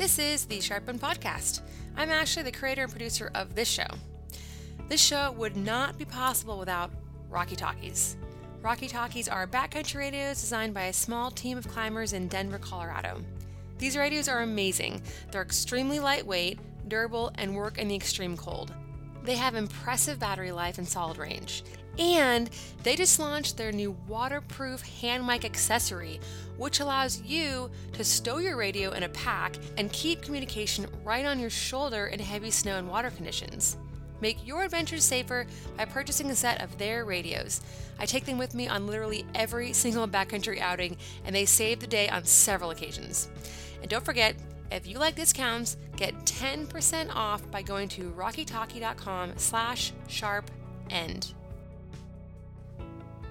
This is the Sharp End Podcast. I'm Ashley, the creator and producer of this show. This show would not be possible without Rocky Talkies. Rocky Talkies are backcountry radios designed by a small team of climbers in Denver, Colorado. These radios are amazing. They're extremely lightweight, durable, and work in the extreme cold. They have impressive battery life and solid range. And they just launched their new waterproof hand mic accessory, which allows you to stow your radio in a pack and keep communication right on your shoulder in heavy snow and water conditions. Make your adventures safer by purchasing a set of their radios. I take them with me on literally every single backcountry outing, and they save the day on several occasions. And don't forget, if you like discounts, get 10% off by going to rockytalkie.com slash sharp end.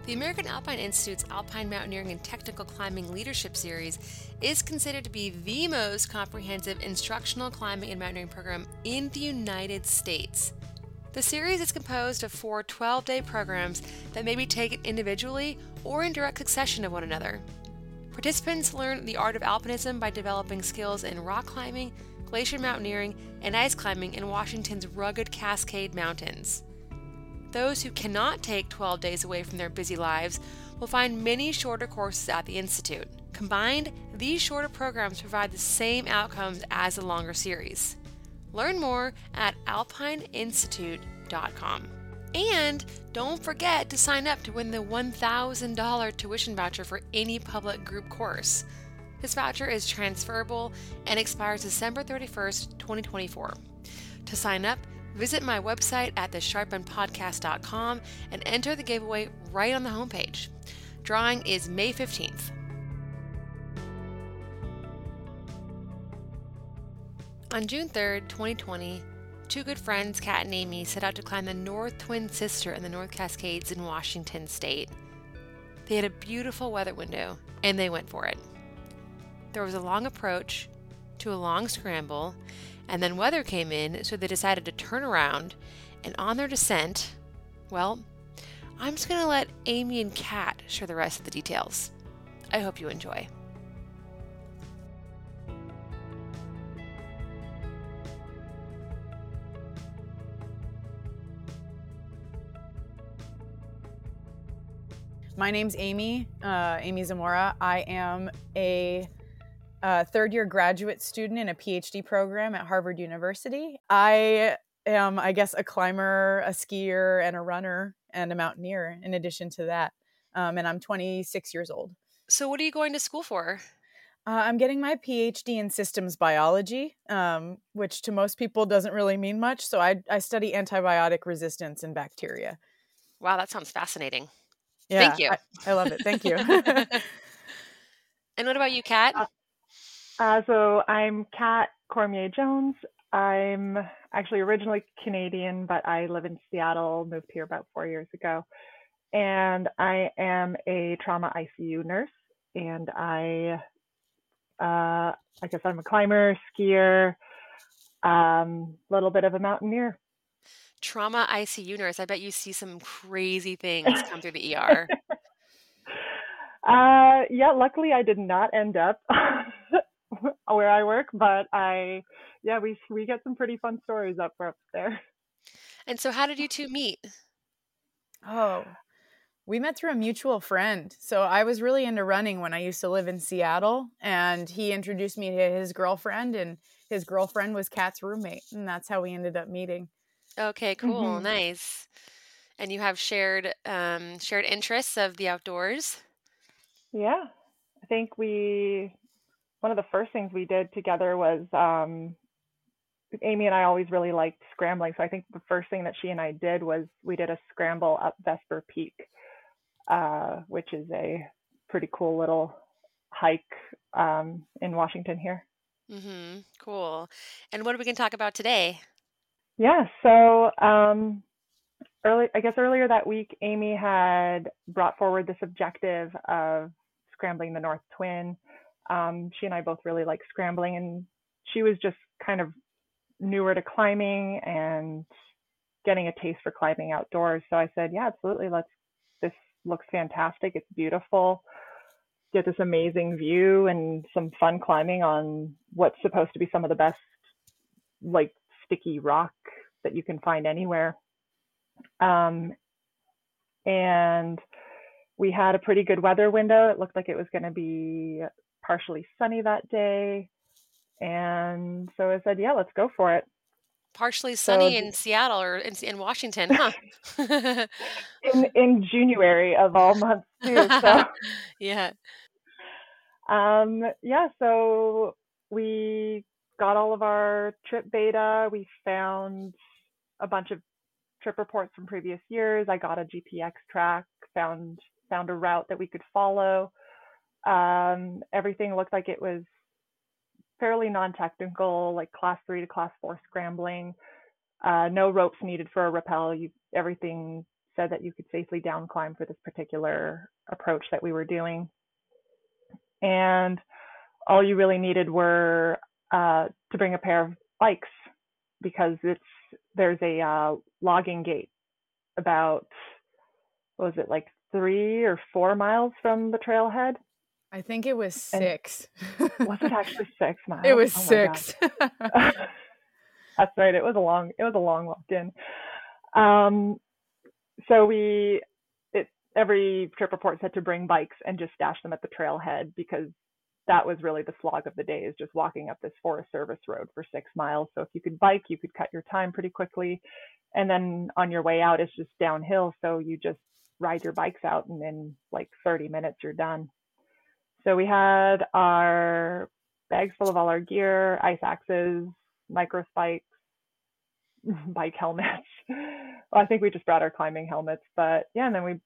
The American Alpine Institute's Alpine Mountaineering and Technical Climbing Leadership Series is considered to be the most comprehensive instructional climbing and mountaineering program in the United States. The series is composed of four 12 day programs that may be taken individually or in direct succession of one another. Participants learn the art of alpinism by developing skills in rock climbing, glacier mountaineering, and ice climbing in Washington's rugged Cascade Mountains. Those who cannot take 12 days away from their busy lives will find many shorter courses at the Institute. Combined, these shorter programs provide the same outcomes as the longer series. Learn more at alpineinstitute.com. And don't forget to sign up to win the $1,000 tuition voucher for any public group course. This voucher is transferable and expires December 31st, 2024. To sign up, visit my website at thesharpendpodcast.com and enter the giveaway right on the homepage. Drawing is May 15th. On June 3rd, 2020, two good friends, Kat and Amy, set out to climb the North Twin Sister in the North Cascades in Washington state. They had a beautiful weather window, and they went for it. There was a long approach to a long scramble, and then weather came in, so they decided to turn around. And on their descent, well, I'm just going to let Amy and Kat share the rest of the details. I hope you enjoy. My name's Amy, uh, Amy Zamora. I am a uh, third year graduate student in a PhD program at Harvard University. I am, I guess, a climber, a skier, and a runner and a mountaineer in addition to that. Um, and I'm 26 years old. So, what are you going to school for? Uh, I'm getting my PhD in systems biology, um, which to most people doesn't really mean much. So, I, I study antibiotic resistance in bacteria. Wow, that sounds fascinating. Yeah, Thank you. I, I love it. Thank you. and what about you, Kat? Uh, so I'm Kat Cormier Jones. I'm actually originally Canadian, but I live in Seattle, moved here about four years ago. And I am a trauma ICU nurse. And I, uh, I guess I'm a climber, skier, a um, little bit of a mountaineer. Trauma ICU nurse. I bet you see some crazy things come through the ER. uh, yeah, luckily I did not end up where I work, but I, yeah, we we get some pretty fun stories up up there. And so, how did you two meet? Oh, we met through a mutual friend. So I was really into running when I used to live in Seattle, and he introduced me to his girlfriend, and his girlfriend was Kat's roommate, and that's how we ended up meeting. Okay, cool, mm-hmm. nice. And you have shared um, shared interests of the outdoors. Yeah, I think we one of the first things we did together was um, Amy and I always really liked scrambling. So I think the first thing that she and I did was we did a scramble up Vesper Peak, uh, which is a pretty cool little hike um, in Washington here. Mm-hmm. Cool. And what are we going to talk about today? Yeah. So um, early, I guess earlier that week, Amy had brought forward this objective of scrambling the North Twin. Um, she and I both really like scrambling, and she was just kind of newer to climbing and getting a taste for climbing outdoors. So I said, yeah, absolutely. Let's, this looks fantastic. It's beautiful. get this amazing view and some fun climbing on what's supposed to be some of the best like sticky rock that you can find anywhere. Um, and we had a pretty good weather window. It looked like it was going to be partially sunny that day. And so I said, yeah, let's go for it. Partially sunny so, in Seattle or in, in Washington, huh? in in January of all months too. So yeah. Um, yeah, so we got all of our trip data. We found a bunch of trip reports from previous years. I got a GPX track, found found a route that we could follow. Um, everything looked like it was fairly non-technical, like class three to class four scrambling. Uh, no ropes needed for a rappel. You, everything said that you could safely down climb for this particular approach that we were doing. And all you really needed were uh, to bring a pair of bikes because it's there's a uh, logging gate about what was it like three or four miles from the trailhead I think it was six. was it actually six miles? It was oh six. That's right. It was a long. It was a long walk in. Um, so we, it every trip report said to bring bikes and just stash them at the trailhead because that was really the slog of the day is just walking up this Forest Service road for six miles. So if you could bike, you could cut your time pretty quickly, and then on your way out, it's just downhill. So you just ride your bikes out, and in like 30 minutes, you're done. So we had our bags full of all our gear, ice axes, micro spikes, bike helmets. well, I think we just brought our climbing helmets, but yeah, and then we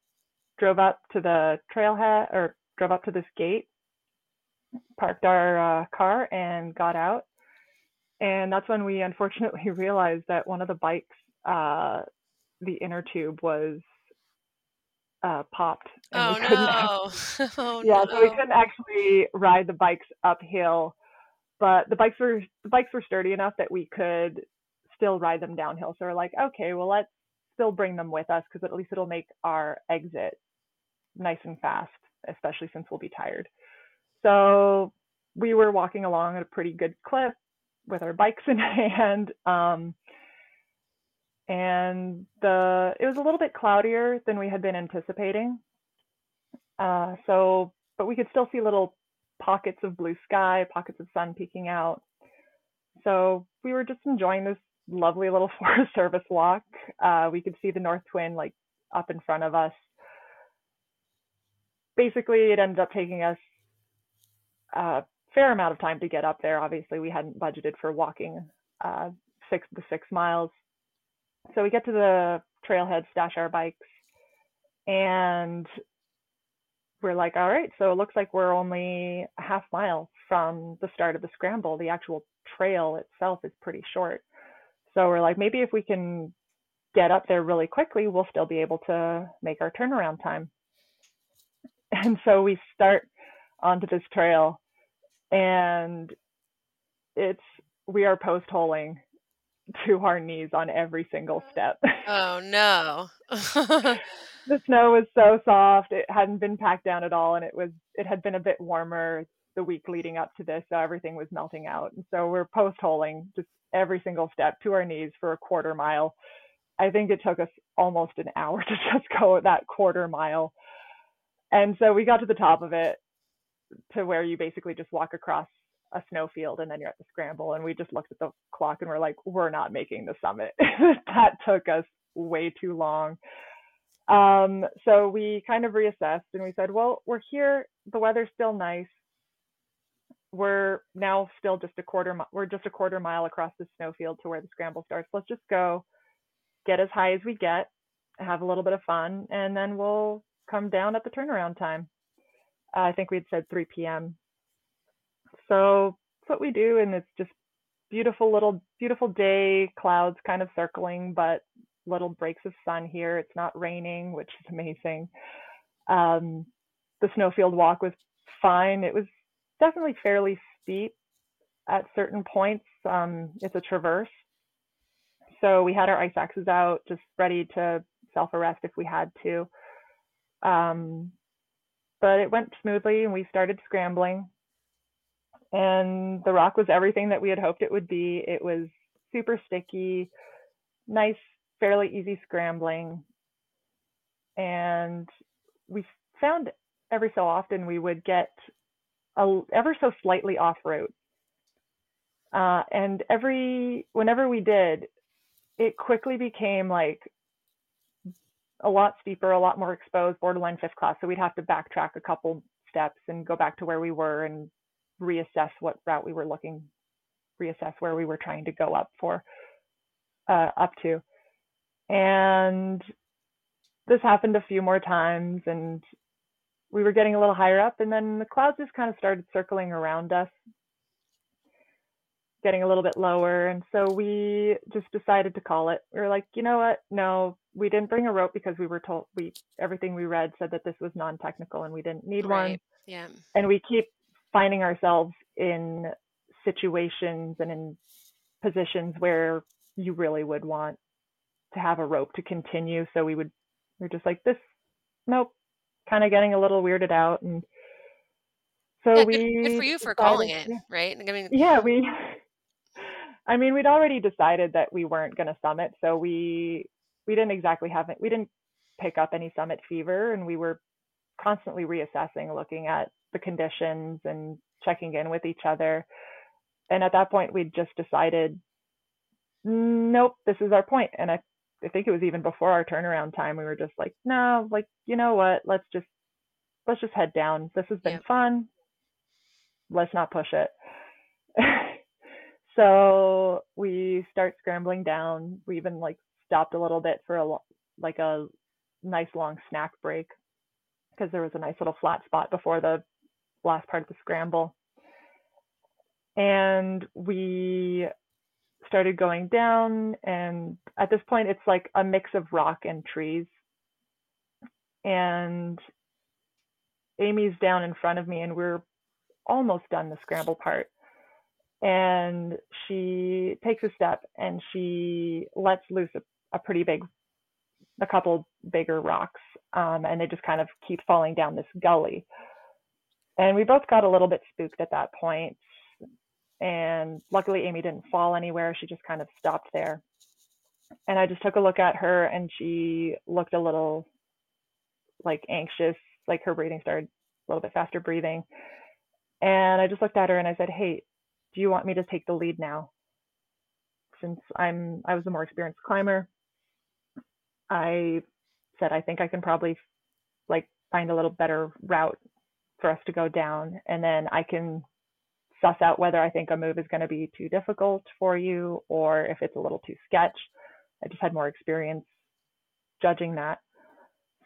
drove up to the trailhead or drove up to this gate, parked our uh, car, and got out. And that's when we unfortunately realized that one of the bikes, uh, the inner tube was uh, popped. Oh, no. Actually, oh, yeah, no. so we couldn't actually ride the bikes uphill, but the bikes were the bikes were sturdy enough that we could still ride them downhill. So we're like, okay, well let's still bring them with us because at least it'll make our exit nice and fast, especially since we'll be tired. So we were walking along at a pretty good clip with our bikes in hand. Um, and the it was a little bit cloudier than we had been anticipating. Uh, so, but we could still see little pockets of blue sky, pockets of sun peeking out. So we were just enjoying this lovely little Forest Service walk. Uh, we could see the North Twin like up in front of us. Basically, it ended up taking us a fair amount of time to get up there. Obviously, we hadn't budgeted for walking uh, six the six miles so we get to the trailhead, stash our bikes, and we're like, all right, so it looks like we're only a half mile from the start of the scramble. The actual trail itself is pretty short. So we're like, maybe if we can get up there really quickly, we'll still be able to make our turnaround time. And so we start onto this trail and it's we are post holing to our knees on every single step. Oh no. the snow was so soft. It hadn't been packed down at all and it was it had been a bit warmer the week leading up to this, so everything was melting out. And so we're post holing just every single step to our knees for a quarter mile. I think it took us almost an hour to just go that quarter mile. And so we got to the top of it to where you basically just walk across a snowfield and then you're at the scramble and we just looked at the clock and we're like we're not making the summit. That took us way too long. Um, so we kind of reassessed and we said well we're here. The weather's still nice. We're now still just a quarter we're just a quarter mile across the snowfield to where the scramble starts. Let's just go get as high as we get have a little bit of fun and then we'll come down at the turnaround time. Uh, i think we had said 3 p.m so that's what we do, and it's just beautiful little beautiful day, clouds kind of circling, but little breaks of sun here. It's not raining, which is amazing. Um, the snowfield walk was fine. It was definitely fairly steep at certain points. Um, it's a traverse. So we had our ice axes out, just ready to self arrest if we had to. Um, but it went smoothly and we started scrambling. And the rock was everything that we had hoped it would be. It was super sticky, nice, fairly easy scrambling. And we found every so often we would get a, ever so slightly off route. Uh, and every whenever we did, it quickly became like a lot steeper, a lot more exposed, borderline fifth class. So we'd have to backtrack a couple steps and go back to where we were and reassess what route we were looking, reassess where we were trying to go up for, uh, up to. And this happened a few more times and we were getting a little higher up and then the clouds just kind of started circling around us getting a little bit lower. And so we just decided to call it. We were like you know what? No we didn't bring a rope because we were told we everything we read said that this was non-technical and we didn't need right. one yeah. And we keep finding ourselves in situations and in positions where you really would want to have a rope to continue. So we would we're just like this nope kind of getting a little weirded out. And so yeah, we good, good for you for calling it right? I mean yeah we I mean, we'd already decided that we weren't going to summit, so we we didn't exactly have it. We didn't pick up any summit fever, and we were constantly reassessing, looking at the conditions and checking in with each other. And at that point, we just decided, nope, this is our point. And I, I think it was even before our turnaround time. We were just like, no, like you know what? Let's just let's just head down. This has been fun. Let's not push it. So we start scrambling down. We even like stopped a little bit for a like a nice long snack break because there was a nice little flat spot before the last part of the scramble. And we started going down and at this point it's like a mix of rock and trees. And Amy's down in front of me and we're almost done the scramble part and she takes a step and she lets loose a, a pretty big a couple bigger rocks um, and they just kind of keep falling down this gully and we both got a little bit spooked at that point. And luckily amy didn't fall anywhere. She just kind of stopped there. And i just took a look at her and she looked a little like anxious. Like her breathing started a little bit faster breathing. And i just looked at her and i said hey do you want me to take the lead now? Since I'm I was a more experienced climber, I said I think I can probably like find a little better route for us to go down and then I can suss out whether I think a move is going to be too difficult for you or if it's a little too sketch. I just had more experience judging that.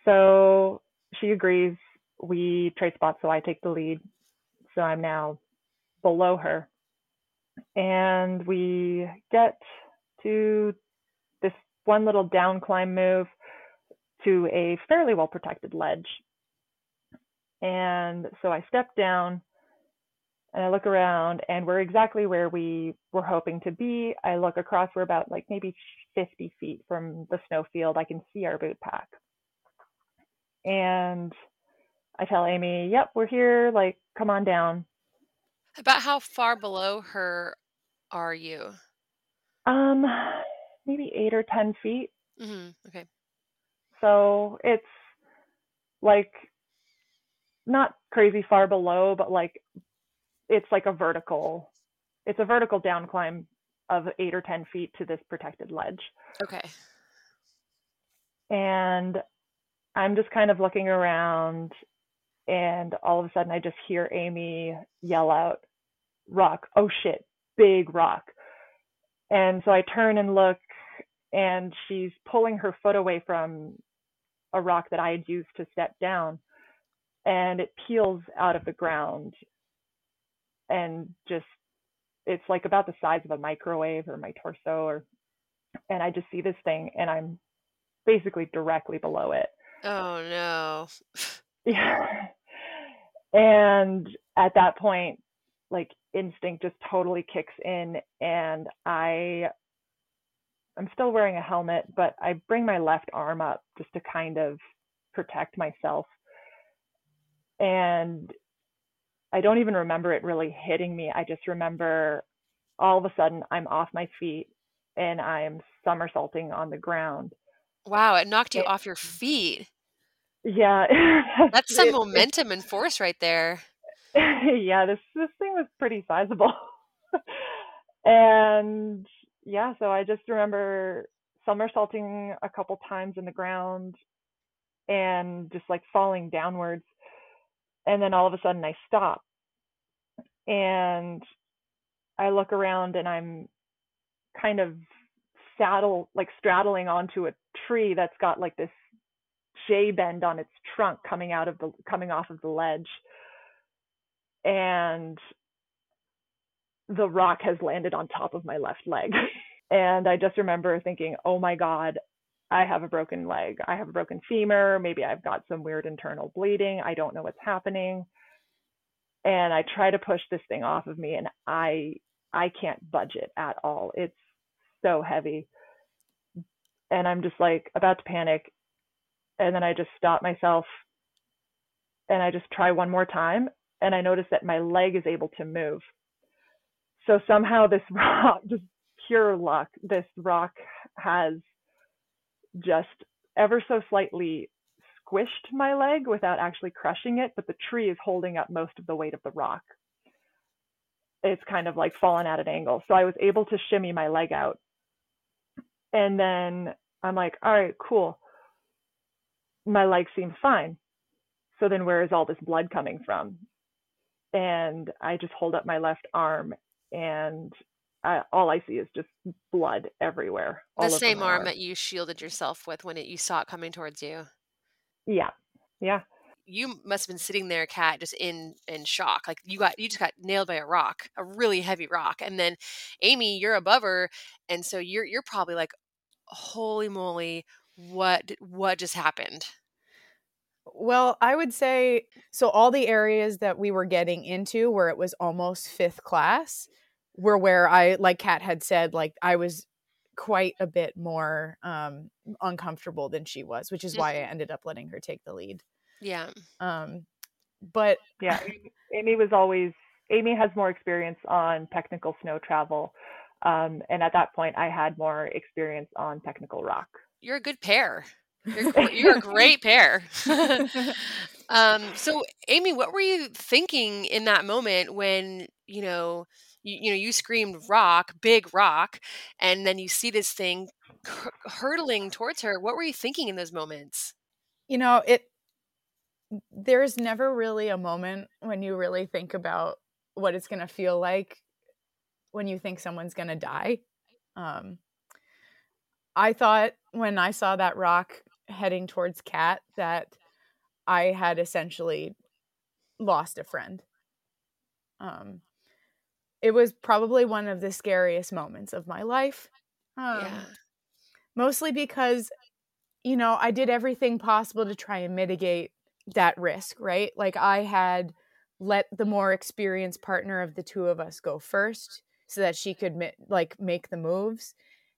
So she agrees. We trade spots, so I take the lead. So I'm now below her and we get to this one little down climb move to a fairly well protected ledge. And so I step down and I look around and we're exactly where we were hoping to be. I look across, we're about like maybe 50 feet from the snowfield. I can see our boot pack. And I tell Amy, yep, we're here. Like, come on down. About how far below her are you? Um, maybe eight or 10 feet. hmm Okay. So it's like not crazy far below, but like it's like a vertical, it's a vertical down climb of eight or 10 feet to this protected ledge. Okay. And I'm just kind of looking around and all of a sudden I just hear Amy yell out, rock, oh shit, big rock. And so I turn and look and she's pulling her foot away from a rock that I had used to step down and it peels out of the ground and just it's like about the size of a microwave or my torso or and I just see this thing and I'm basically directly below it. Oh no. yeah. And at that point like instinct just totally kicks in and I I'm still wearing a helmet, but I bring my left arm up just to kind of protect myself. And I don't even remember it really hitting me. I just remember all of a sudden I'm off my feet and I'm somersaulting on the ground. Wow, it knocked you it, off your feet. Yeah. That's some it, momentum and force right there. yeah, this this thing was pretty sizable. and yeah, so I just remember somersaulting a couple times in the ground and just like falling downwards. And then all of a sudden I stop. And I look around and I'm kind of saddle like straddling onto a tree that's got like this J bend on its trunk coming out of the coming off of the ledge. And the rock has landed on top of my left leg. and I just remember thinking, oh my God, I have a broken leg. I have a broken femur. Maybe I've got some weird internal bleeding. I don't know what's happening. And I try to push this thing off of me and I I can't budge it at all. It's so heavy. And I'm just like about to panic. And then I just stop myself and I just try one more time and I notice that my leg is able to move. So somehow this rock, just pure luck, this rock has just ever so slightly squished my leg without actually crushing it, but the tree is holding up most of the weight of the rock. It's kind of like fallen at an angle. So I was able to shimmy my leg out. And then I'm like, all right, cool. My leg seems fine. So then where is all this blood coming from? And I just hold up my left arm and I, all I see is just blood everywhere. The same arm that you shielded yourself with when it, you saw it coming towards you. Yeah, yeah. You must have been sitting there, Kat, just in in shock. Like you got you just got nailed by a rock, a really heavy rock, and then Amy, you're above her, and so you're you're probably like, holy moly, what what just happened? Well, I would say so. All the areas that we were getting into where it was almost fifth class were where I, like Kat had said, like I was quite a bit more um, uncomfortable than she was, which is why I mm-hmm. ended up letting her take the lead. Yeah. Um, but yeah, Amy was always Amy has more experience on technical snow travel, um, and at that point, I had more experience on technical rock. You're a good pair. You're, you're a great pair. um, so, Amy, what were you thinking in that moment when you know you, you know you screamed rock big rock and then you see this thing hurtling towards her. What were you thinking in those moments? You know it there's never really a moment when you really think about what it's going to feel like when you think someone's going to die. Um i thought when i saw that rock heading towards Kat that i had essentially lost a friend. Um it was probably one of the scariest moments of my life. Um, yeah. Mostly because, you know, I did everything possible to try and mitigate that risk, right? Like I had let the more experienced partner of the two of us go first so that she could like make the moves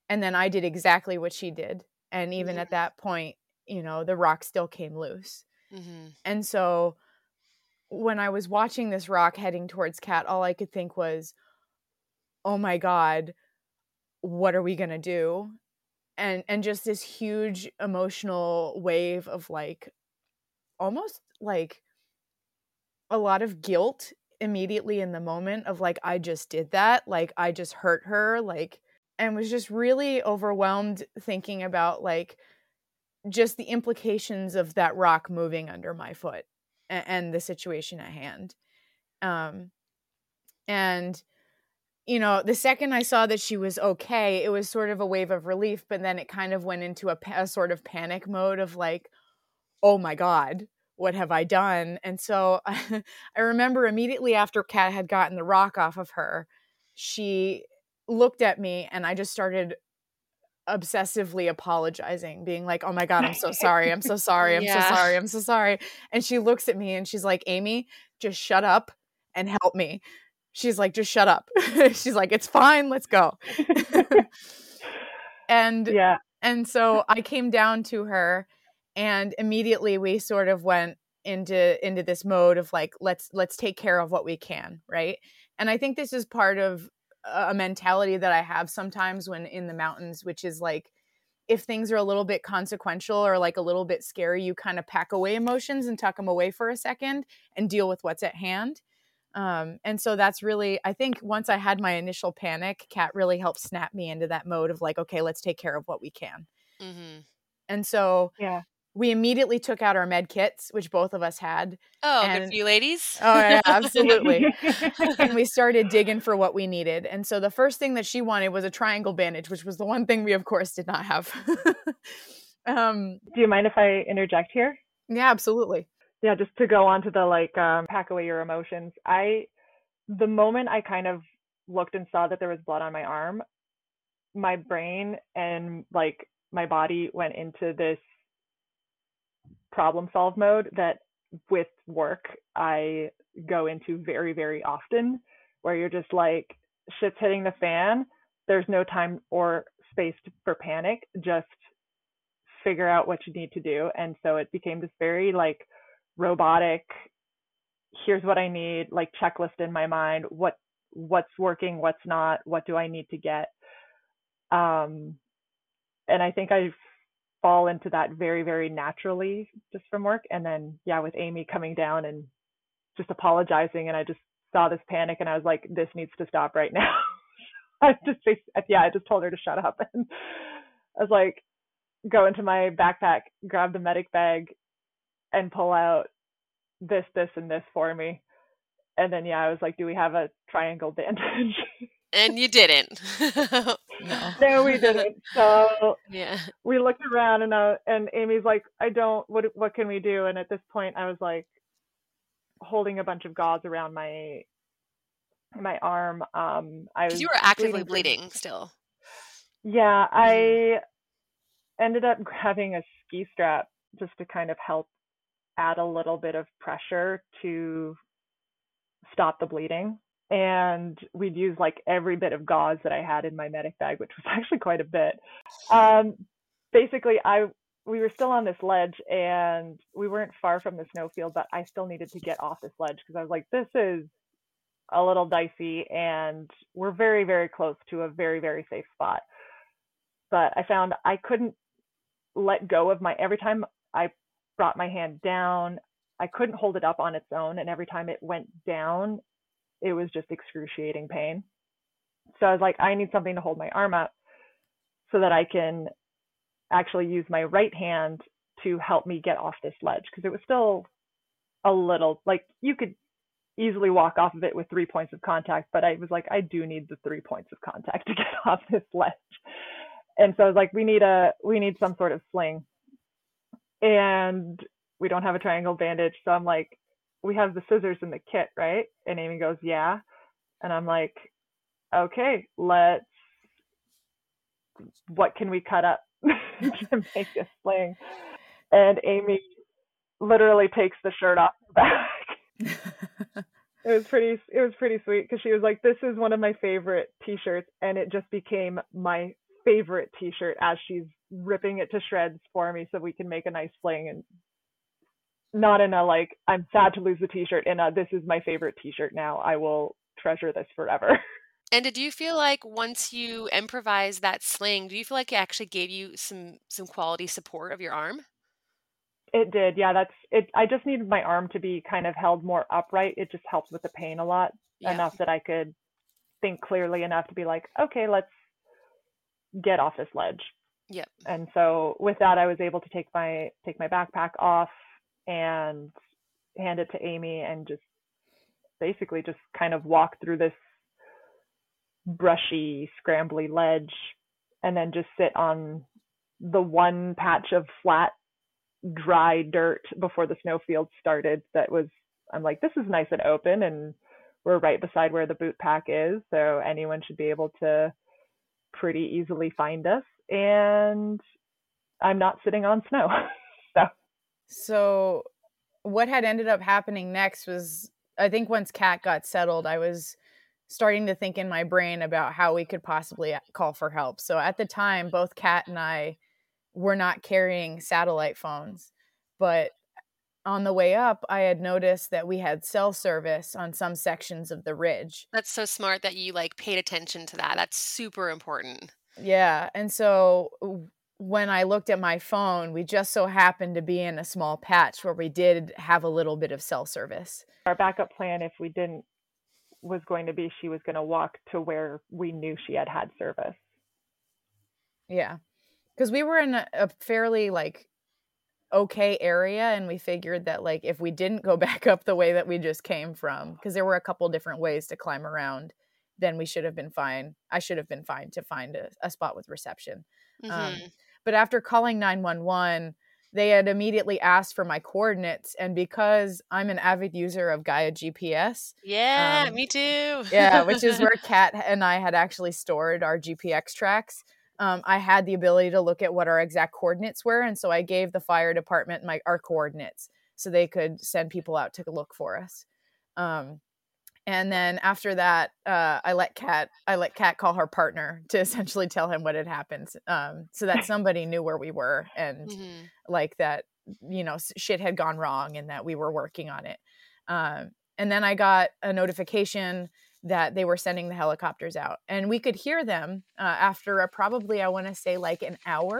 and then I did exactly what she did and even mm-hmm. at that point you know the rock still came loose mm-hmm. and so when I was watching this rock heading towards Kat, all I could think was, "Oh my god, what are we gonna do?" And and just this huge emotional wave of like, almost like a lot of guilt immediately in the moment of like I just did that, like I just hurt her, like, and was just really overwhelmed thinking about like just the implications of that rock moving under my foot and, the situation at hand. Um, and you know, the second I saw that she was okay, it was sort of a wave of relief, but then it kind of went into a, a sort of panic mode of like, oh my God, what have I done? And so I remember immediately after Kat had gotten the rock off of her, she looked at me and I just started obsessively apologizing, being like, "Oh my god, I'm so sorry. I'm so sorry. I'm yeah. so sorry. I'm so sorry." And she looks at me and she's like, "Amy, just shut up and help me." She's like, "Just shut up." she's like, "It's fine. Let's go." and yeah. And so I came down to her and immediately we sort of went into into this mode of like let's let's take care of what we can right and i think this is part of a mentality that i have sometimes when in the mountains which is like if things are a little bit consequential or like a little bit scary you kind of pack away emotions and tuck them away for a second and deal with what's at hand. Um, and so that's really i think once i had my initial panic kat really helped snap me into that mode of like okay let's take care of what we can. Mm-hmm. and so yeah we immediately took out our med kits, which both of us had. Oh, and, good for you ladies. Oh, yeah, absolutely. and we started digging for what we needed. And so the first thing that she wanted was a triangle bandage, which was the one thing we, of course, did not have. um, Do you mind if I interject here? Yeah, absolutely. Yeah, just to go on to the like um, pack away your emotions. I, the moment I kind of looked and saw that there was blood on my arm, my brain and like my body went into this problem solve mode that with work I go into very, very often, where you're just like, shit's hitting the fan. There's no time or space for panic. Just figure out what you need to do. And so it became this very like robotic, here's what I need, like checklist in my mind. What what's working, what's not, what do I need to get? Um, and I think I've fall into that very very naturally just from work. And then yeah with amy coming down and just apologizing and i just saw this panic and i was like this needs to stop right now. I just yeah i just told her to shut up. And i was like go into my backpack grab the medic bag and pull out this this and this for me. And then yeah i was like do we have a triangle bandage? And you didn't. No. no, we didn't. So yeah, we looked around and uh, and Amy's like, I don't. What what can we do? And at this point, I was like, holding a bunch of gauze around my my arm. Um, I was. You were actively bleeding, bleeding still. Yeah, I mm-hmm. ended up grabbing a ski strap just to kind of help add a little bit of pressure to stop the bleeding and we'd use like every bit of gauze that I had in my medic bag, which was actually quite a bit. Um, basically, I we were still on this ledge and we weren't far from the snowfield, but I still needed to get off this ledge because I was like, this is a little dicey, and we're very very close to a very very safe spot. But I found I couldn't let go of my every time I brought my hand down, I couldn't hold it up on its own, and every time it went down, it was just excruciating pain. So I was like, I need something to hold my arm up so that I can actually use my right hand to help me get off this ledge because it was still a little like you could easily walk off of it with three points of contact, but I was like, I do need the three points of contact to get off this ledge. And so I was like, we need a we need some sort of sling. And we don't have a triangle bandage. So I'm like, we have the scissors in the kit, right? And Amy goes, yeah. And I'm like, okay, let's, what can we cut up to make a sling? And Amy literally takes the shirt off her back. it was pretty, it was pretty sweet because she was like, this is one of my favorite t-shirts. And it just became my favorite t-shirt as she's ripping it to shreds for me so we can make a nice sling and not in a like I'm sad to lose the t-shirt in a this is my favorite t-shirt now. I will treasure this forever. And did you feel like once you improvised that sling, do you feel like it actually gave you some some quality support of your arm? It did. Yeah, that's it I just needed my arm to be kind of held more upright. It just helped with the pain a lot yeah. enough that I could think clearly enough to be like, okay, let's get off this ledge. Yep. And so with that I was able to take my take my backpack off and hand it to Amy and just basically just kind of walk through this brushy, scrambly ledge and then just sit on the one patch of flat, dry dirt before the snowfield started that was I'm like, this is nice and open and we're right beside where the boot pack is, so anyone should be able to pretty easily find us. And I'm not sitting on snow. so so what had ended up happening next was I think once Kat got settled, I was starting to think in my brain about how we could possibly call for help. So at the time, both Kat and I were not carrying satellite phones, but on the way up, I had noticed that we had cell service on some sections of the ridge. That's so smart that you like paid attention to that. That's super important. Yeah. And so when I looked at my phone, we just so happened to be in a small patch where we did have a little bit of cell service. Our backup plan, if we didn't, was going to be she was going to walk to where we knew she had had service. Yeah. Because we were in a, a fairly like okay area and we figured that like if we didn't go back up the way that we just came from because there were a couple different ways to climb around then we should have been fine i should have been fine to find a, a spot with reception um, mm-hmm. um, but after calling 911, they had immediately asked for my coordinates. And because I'm an avid user of Gaia GPS. Yeah, um, me too. yeah, which is where Kat and I had actually stored our GPX tracks. Um, I had the ability to look at what our exact coordinates were. And so I gave the fire department my our coordinates so they could send people out to look for us. Um, and then after that uh, i let kat i let kat call her partner to essentially tell him what had happened um, so that somebody knew where we were and mm-hmm. like that you know shit had gone wrong and that we were working on it. Um, and then i got a notification that they were sending the helicopters out and we could hear them uh, after a, probably i want to say like an hour.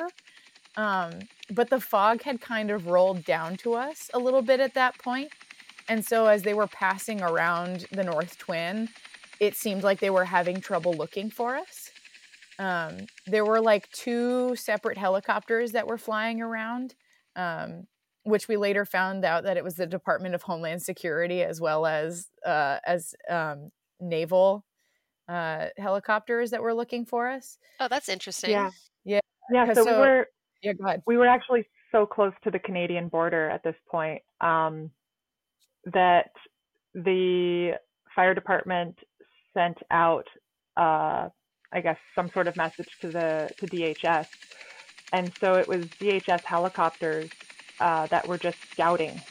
Um, but the fog had kind of rolled down to us a little bit at that point and so as they were passing around the North Twin, it seemed like they were having trouble looking for us. Um, there were like two separate helicopters that were flying around, um, which we later found out that it was the Department of Homeland Security as well as uh, as um, naval uh, helicopters that were looking for us. Oh, that's interesting. Yeah, yeah, yeah. So, so, we were yeah, go ahead. We were actually so close to the Canadian border at this point. Um, that the fire department sent out, uh, I guess, some sort of message to the to DHS, and so it was DHS helicopters uh, that were just scouting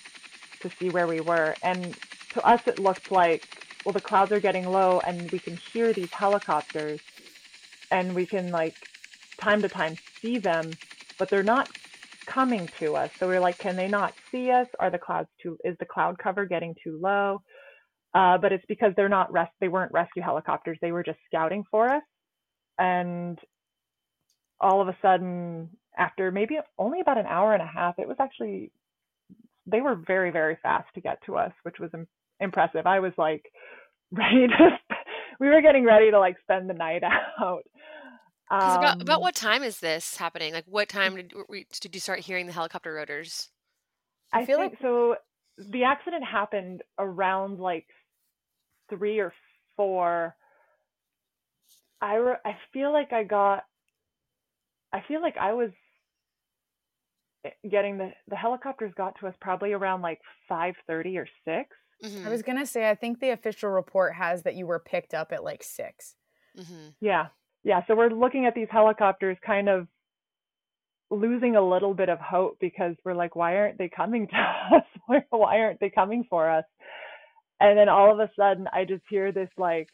to see where we were, and to us it looked like, well, the clouds are getting low, and we can hear these helicopters, and we can like time to time see them, but they're not coming to us. So we are like, can they not see us? Are the clouds too? Is the cloud cover getting too low? Uh, but it's because they're not rest. They weren't rescue helicopters. They were just scouting for us. And all of a sudden, after maybe only about an hour and a half, it was actually they were very very fast to get to us, which was impressive. I was like ready to. we were getting ready to like spend the night out. Um, about, about what time is this happening? Like, what time did, did you start hearing the helicopter rotors? I, I feel like so. The accident happened around like three or four. I re- I feel like I got. I feel like I was eh, getting the the helicopters got to us probably around like five thirty or 6 mm-hmm. I was gonna say I think the official report has that you were picked up at like 6 mm-hmm. Yeah, yeah, so we're looking at these helicopters kind of losing a little bit of hope because we're like, why aren't they coming to us? why aren't they coming for us? And then all of a sudden, I just hear this like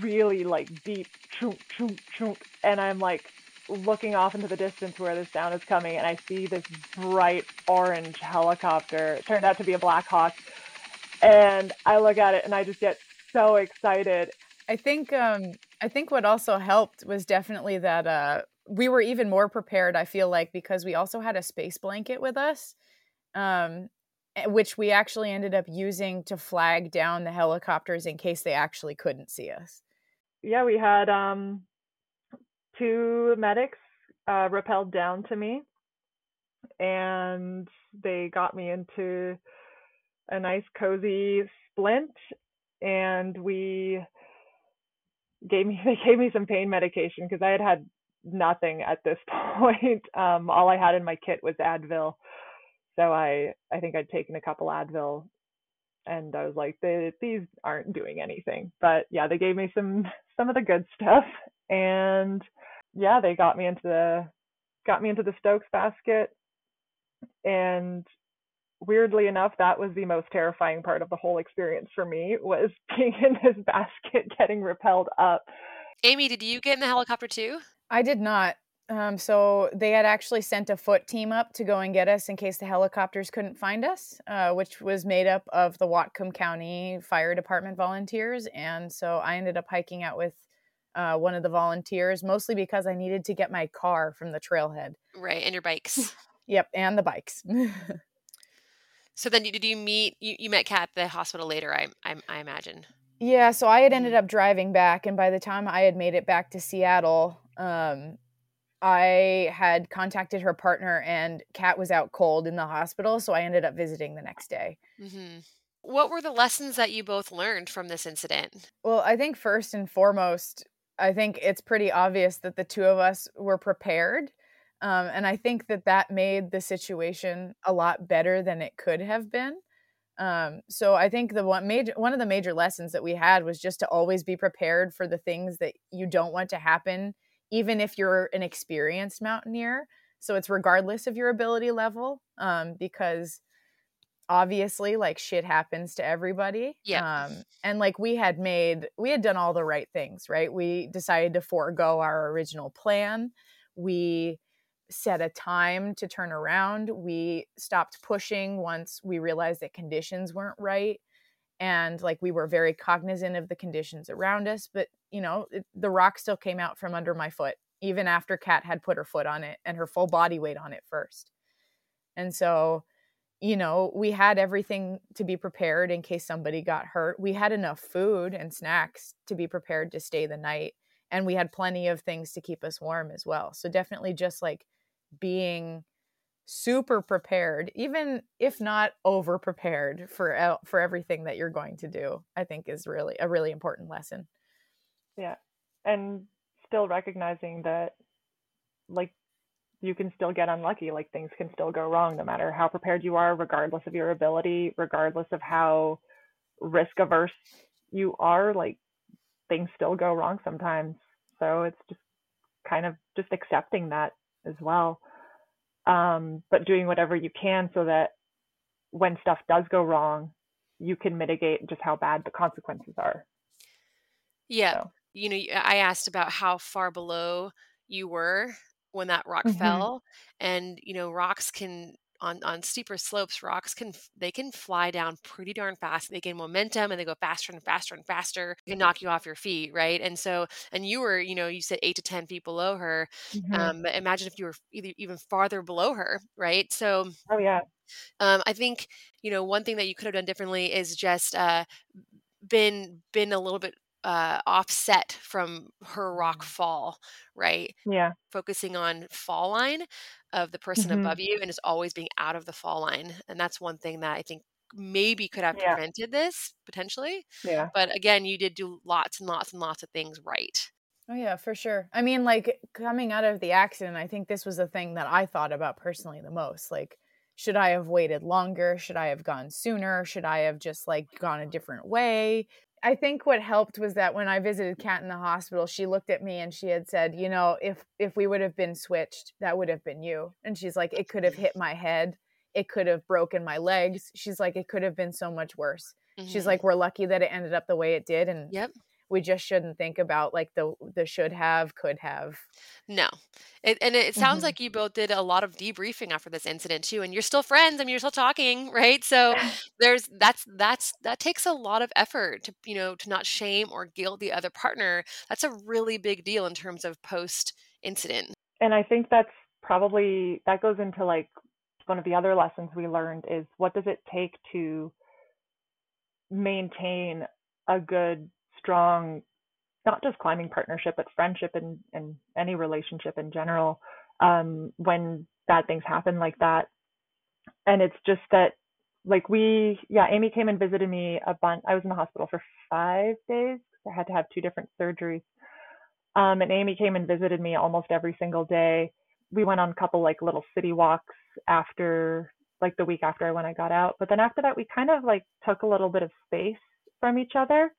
really like deep chunk chunk chunk, and I'm like looking off into the distance where the sound is coming, and I see this bright orange helicopter. It turned out to be a Black Hawk, and I look at it and I just get so excited. I think um, I think what also helped was definitely that uh, we were even more prepared. I feel like because we also had a space blanket with us, um, which we actually ended up using to flag down the helicopters in case they actually couldn't see us. Yeah, we had um, two medics uh, rappelled down to me, and they got me into a nice cozy splint, and we gave me they gave me some pain medication because I had had nothing at this point. Um, all I had in my kit was Advil, so I I think I'd taken a couple Advil, and I was like, these aren't doing anything. But yeah, they gave me some some of the good stuff, and yeah, they got me into the got me into the Stokes basket, and weirdly enough, that was the most terrifying part of the whole experience for me was being in this basket getting repelled up. Amy, did you get in the helicopter too? I did not. Um, so they had actually sent a foot team up to go and get us in case the helicopters couldn't find us, uh, which was made up of the Whatcom County Fire Department volunteers. And so I ended up hiking out with uh, one of the volunteers, mostly because I needed to get my car from the trailhead. Right, and your bikes. yep, and the bikes. so then, did you meet? You, you met Kat at the hospital later, I, I, I imagine. Yeah, so I had ended up driving back, and by the time I had made it back to Seattle, um, I had contacted her partner, and Kat was out cold in the hospital, so I ended up visiting the next day. Mm-hmm. What were the lessons that you both learned from this incident? Well, I think first and foremost, I think it's pretty obvious that the two of us were prepared. Um, and I think that that made the situation a lot better than it could have been. Um, so I think the one major one of the major lessons that we had was just to always be prepared for the things that you don't want to happen, even if you're an experienced mountaineer. So it's regardless of your ability level, um, because obviously like shit happens to everybody yeah um and like we had made we had done all the right things right we decided to forego our original plan we set a time to turn around we stopped pushing once we realized that conditions weren't right and like we were very cognizant of the conditions around us but you know it, the rock still came out from under my foot even after kat had put her foot on it and her full body weight on it first and so you know, we had everything to be prepared in case somebody got hurt. We had enough food and snacks to be prepared to stay the night. And we had plenty of things to keep us warm as well. So definitely just like being super prepared, even if not over prepared for for everything that you're going to do, I think is really a really important lesson. Yeah. And still recognizing that like you can still get unlucky. Like things can still go wrong no matter how prepared you are, regardless of your ability, regardless of how risk averse you are. Like things still go wrong sometimes. So it's just kind of just accepting that as well. Um, but doing whatever you can so that when stuff does go wrong, you can mitigate just how bad the consequences are. Yeah. So. You know, I asked about how far below you were when that rock mm-hmm. fell and you know rocks can on on steeper slopes rocks can they can fly down pretty darn fast. They gain momentum and they go faster and faster and faster. Can knock you off your feet right? And so and you were you know you said eight to ten feet below her mm-hmm. um, imagine if you were either, even farther below her right? So oh yeah. um, i think you know one thing that you could have done differently is just uh, been been a little bit uh, offset from her rock mm. fall, right? Yeah. Focusing on fall line of the person mm-hmm. above you and is always being out of the fall line. And that's one thing that I think maybe could have yeah. prevented this potentially. Yeah. But again, you did do lots and lots and lots of things right. Oh yeah, for sure. I mean, like coming out of the accident, I think this was the thing that I thought about personally the most. Like, should I have waited longer? Should I have gone sooner? Should I have just like gone a different way? I think what helped was that when I visited Kat in the hospital, she looked at me and she had said, "You know, if if we would have been switched, that would have been you." And she's like, "It could have hit my head. It could have broken my legs." She's like, "It could have been so much worse." Mm-hmm. She's like, "We're lucky that it ended up the way it did." And yep we just shouldn't think about like the the should have could have. No it, and it sounds mm-hmm. like you both did a lot of debriefing after this incident too and you're still friends i mean you're still talking right? So there's that's that's that takes a lot of effort to you know to not shame or guilt the other partner. That's a really big deal in terms of post incident and i think that's probably that goes into like one of the other lessons we learned is what does it take to maintain a good strong not just climbing partnership but friendship and, and any relationship in general um, when bad things happen like that. And it's just that like we yeah amy came and visited me a bunch i was in the hospital for five days i had to have two different surgeries. Um, and amy came and visited me almost every single day. We went on a couple like little city walks after like the week after when i got out. But then after that we kind of like took a little bit of space from each other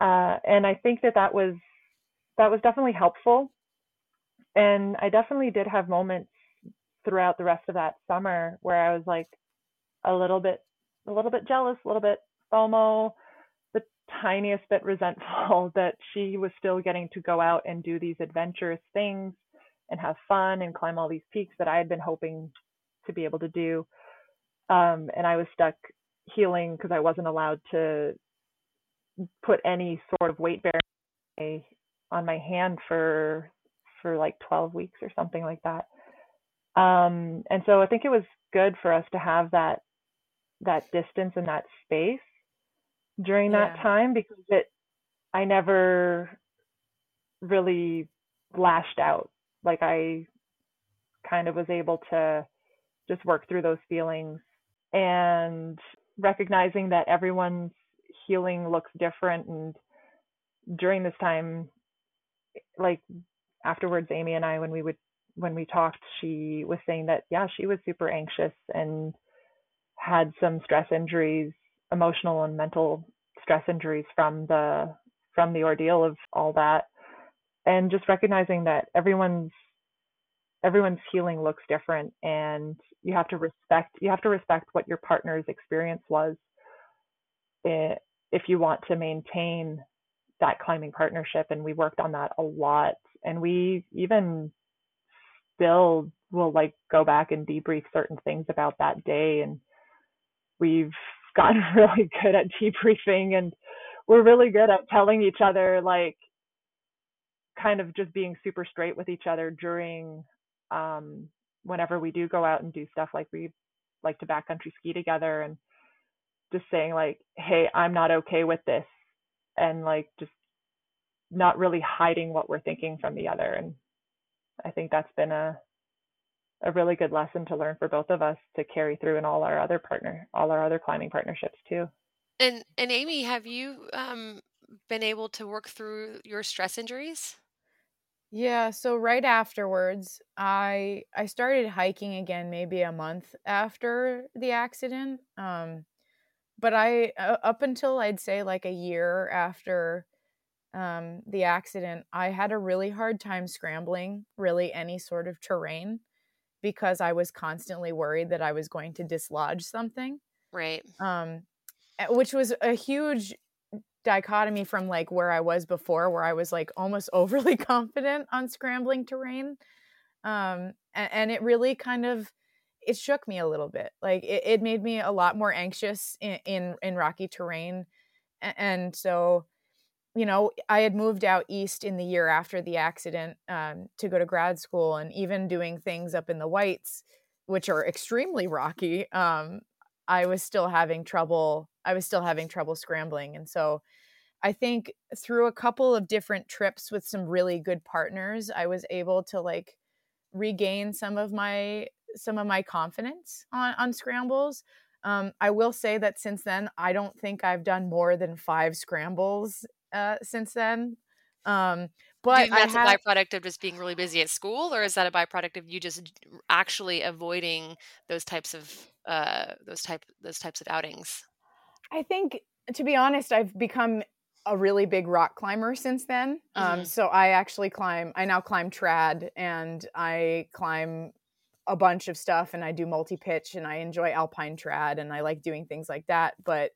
uh, and I think that that was that was definitely helpful. And I definitely did have moments throughout the rest of that summer where I was like a little bit a little bit jealous, a little bit FOMO, the tiniest bit resentful that she was still getting to go out and do these adventurous things and have fun and climb all these peaks that I had been hoping to be able to do. Um, and I was stuck healing because I wasn't allowed to put any sort of weight bearing on my hand for for like 12 weeks or something like that. Um, and so I think it was good for us to have that that distance and that space during that yeah. time because it I never really lashed out. Like I kind of was able to just work through those feelings and recognizing that everyone's healing looks different and during this time like afterwards amy and i when we would when we talked she was saying that yeah she was super anxious and had some stress injuries emotional and mental stress injuries from the from the ordeal of all that. And just recognizing that everyone's everyone's healing looks different and you have to respect you have to respect what your partner's experience was eh, if you want to maintain that climbing partnership and we worked on that a lot. And we even still will like go back and debrief certain things about that day. And we've gotten really good at debriefing and we're really good at telling each other like kind of just being super straight with each other during um whenever we do go out and do stuff like we like to backcountry ski together. And just saying like hey i'm not okay with this and like just not really hiding what we're thinking from the other and i think that's been a a really good lesson to learn for both of us to carry through in all our other partner all our other climbing partnerships too and and amy have you um been able to work through your stress injuries yeah, so right afterwards, I I started hiking again maybe a month after the accident. Um but I uh, up until I'd say like a year after um the accident, I had a really hard time scrambling really any sort of terrain because I was constantly worried that I was going to dislodge something. Right. Um which was a huge dichotomy from like where I was before, where I was like almost overly confident on scrambling terrain. Um, and, and, it really kind of it shook me a little bit. Like it, it made me a lot more anxious in, in, in rocky terrain. And, so, you know, I had moved out east in the year after the accident um, to go to grad school, and even doing things up in the Whites, which are extremely rocky. Um, I was still having trouble. I was still having trouble scrambling. And so I think through a couple of different trips with some really good partners, I was able to like regain some of my some of my confidence on, on scrambles. Um, I will say that since then, I don't think I've done more than five scrambles uh, since then. Um, but that's have, a byproduct of just being really busy at school, or is that a byproduct of you just actually avoiding those types of uh, those type those types of outings? I think, to be honest, I've become a really big rock climber since then. Um, mm-hmm. Um, so I actually climb. I now climb trad, and I climb a bunch of stuff, and I do multi pitch, and I enjoy alpine trad, and I like doing things like that. But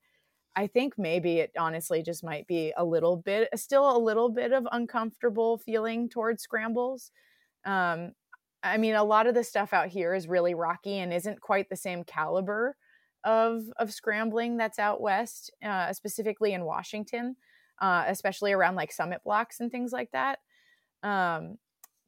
I think maybe it honestly just might be a little bit, still a little bit of uncomfortable feeling towards scrambles. Um, I mean, a lot of the stuff out here is really rocky and isn't quite the same caliber of of scrambling that's out west, uh, specifically in Washington, uh, especially around like summit blocks and things like that. Um,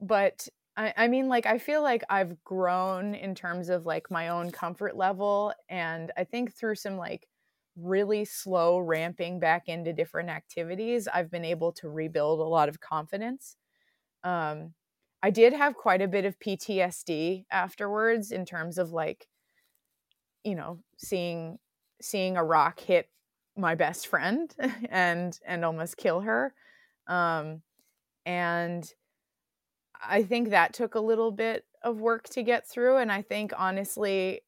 but I, I mean, like I feel like I've grown in terms of like my own comfort level, and I think through some like really slow ramping back into different activities, I've been able to rebuild a lot of confidence. Um, I did have quite a bit of PTSD afterwards in terms of like, you know, seeing seeing a rock hit my best friend and and almost kill her. Um, and I think that took a little bit of work to get through. And I think honestly,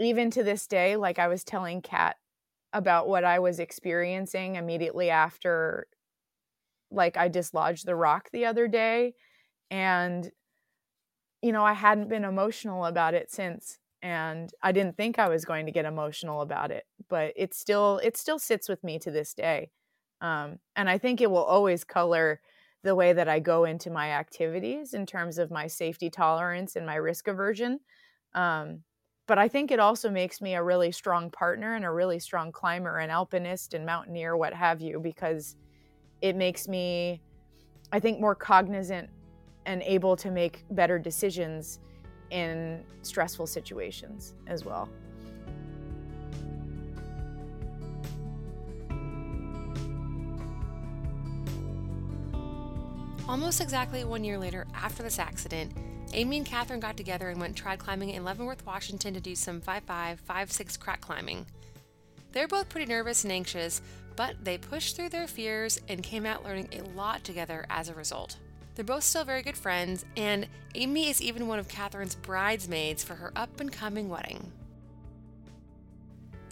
even to this day, like I was telling Kat about what I was experiencing immediately after like I dislodged the rock the other day and you know I hadn't been emotional about it since and I didn't think I was going to get emotional about it but it still it still sits with me to this day um, and I think it will always color the way that I go into my activities in terms of my safety tolerance and my risk aversion. Um, but I think it also makes me a really strong partner and a really strong climber and alpinist and mountaineer, what have you, because it makes me, I think, more cognizant and able to make better decisions in stressful situations as well. Almost exactly one year later, after this accident, Amy and Katherine got together and went trad climbing in Leavenworth, Washington to do some 5'5, 5'6 crack climbing. They're both pretty nervous and anxious, but they pushed through their fears and came out learning a lot together as a result. They're both still very good friends, and Amy is even one of Katherine's bridesmaids for her up and coming wedding.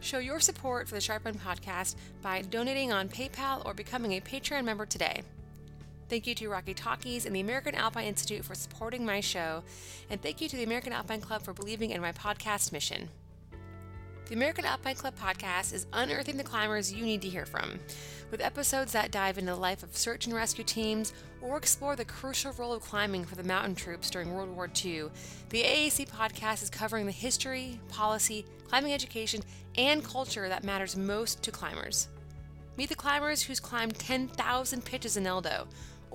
Show your support for the Sharp End podcast by donating on PayPal or becoming a Patreon member today. Thank you to Rocky Talkies and the American Alpine Institute for supporting my show, and thank you to the American Alpine Club for believing in my podcast mission. The American Alpine Club podcast is unearthing the climbers you need to hear from, with episodes that dive into the life of search and rescue teams or explore the crucial role of climbing for the mountain troops during World War II. The AAC podcast is covering the history, policy, climbing education, and culture that matters most to climbers. Meet the climbers who's climbed 10,000 pitches in Eldo,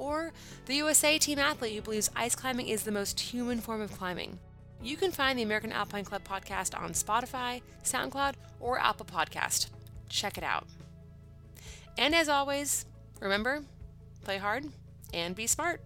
or the USA team athlete who believes ice climbing is the most human form of climbing. You can find the American Alpine Club podcast on Spotify, SoundCloud, or Apple Podcast. Check it out. And as always, remember, play hard and be smart.